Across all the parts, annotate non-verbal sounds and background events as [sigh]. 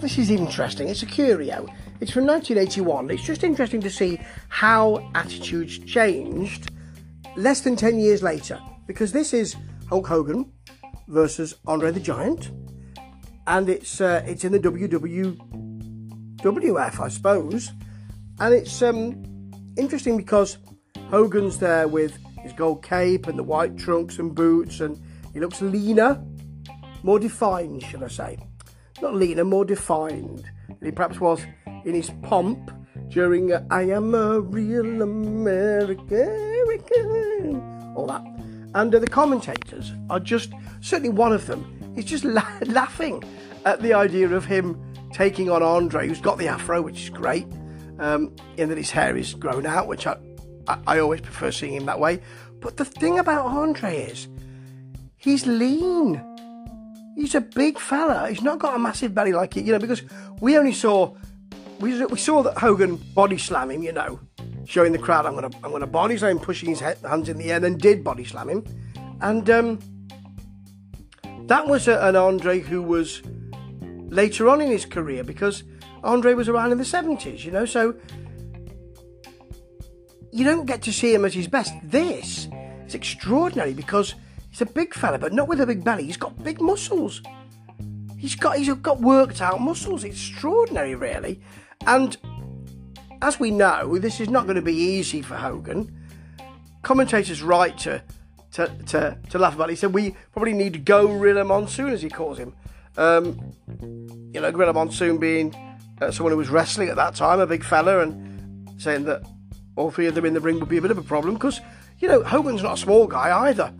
this is interesting. It's a curio. It's from 1981. It's just interesting to see how attitudes changed less than 10 years later. Because this is Hulk Hogan versus Andre the Giant. And it's uh, it's in the WWF, I suppose. And it's um, interesting because Hogan's there with his gold cape and the white trunks and boots, and he looks leaner, more defined, should I say. Not leaner, more defined than he perhaps was in his pomp during uh, I Am a Real American, all that. And uh, the commentators are just, certainly one of them, is just la- [laughs] laughing at the idea of him taking on Andre, who's got the afro, which is great, um, in that his hair is grown out, which I, I, I always prefer seeing him that way. But the thing about Andre is, he's lean. He's a big fella. He's not got a massive belly like it, you know, because we only saw we, we saw that Hogan body slam him, you know, showing the crowd I'm gonna I'm gonna body slam him, pushing his head, hands in the air, and then did body slam him, and um, that was a, an Andre who was later on in his career because Andre was around in the 70s, you know, so you don't get to see him at his best. This is extraordinary because he's a big fella, but not with a big belly. He's got big muscles. He's got he's got worked out muscles. It's extraordinary, really. And as we know, this is not going to be easy for Hogan. Commentators right to to, to, to laugh about it. He said we probably need Gorilla Monsoon, as he calls him. Um, you know, Gorilla Monsoon being uh, someone who was wrestling at that time, a big fella, and saying that all three of them in the ring would be a bit of a problem because, you know, Hogan's not a small guy either.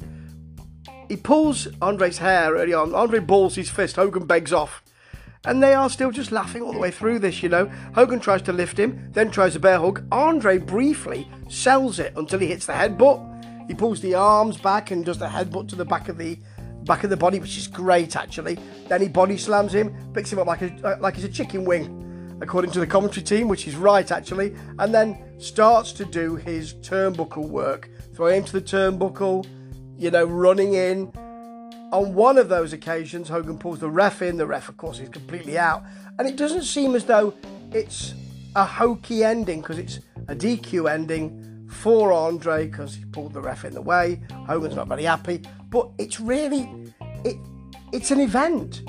He pulls Andre's hair early on. Andre balls his fist. Hogan begs off. And they are still just laughing all the way through this, you know. Hogan tries to lift him, then tries a bear hug. Andre briefly sells it until he hits the headbutt. He pulls the arms back and does the headbutt to the back of the back of the body, which is great actually. Then he body slams him, picks him up like a uh, like he's a chicken wing, according to the commentary team, which is right actually. And then starts to do his turnbuckle work, throwing him to the turnbuckle, you know, running in on one of those occasions, Hogan pulls the ref in. The ref, of course, is completely out. And it doesn't seem as though it's a hokey ending because it's a DQ ending for Andre because he pulled the ref in the way. Hogan's not very happy. But it's really, it, it's an event.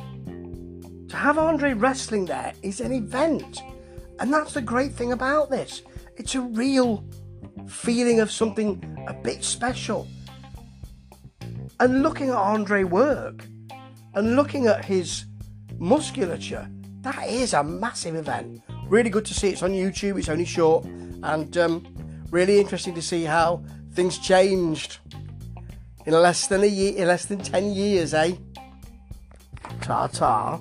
To have Andre wrestling there is an event. And that's the great thing about this. It's a real feeling of something a bit special and looking at Andre work and looking at his musculature, that is a massive event. Really good to see. It's on YouTube. It's only short, and um, really interesting to see how things changed in less than a year, in less than ten years, eh? Ta ta.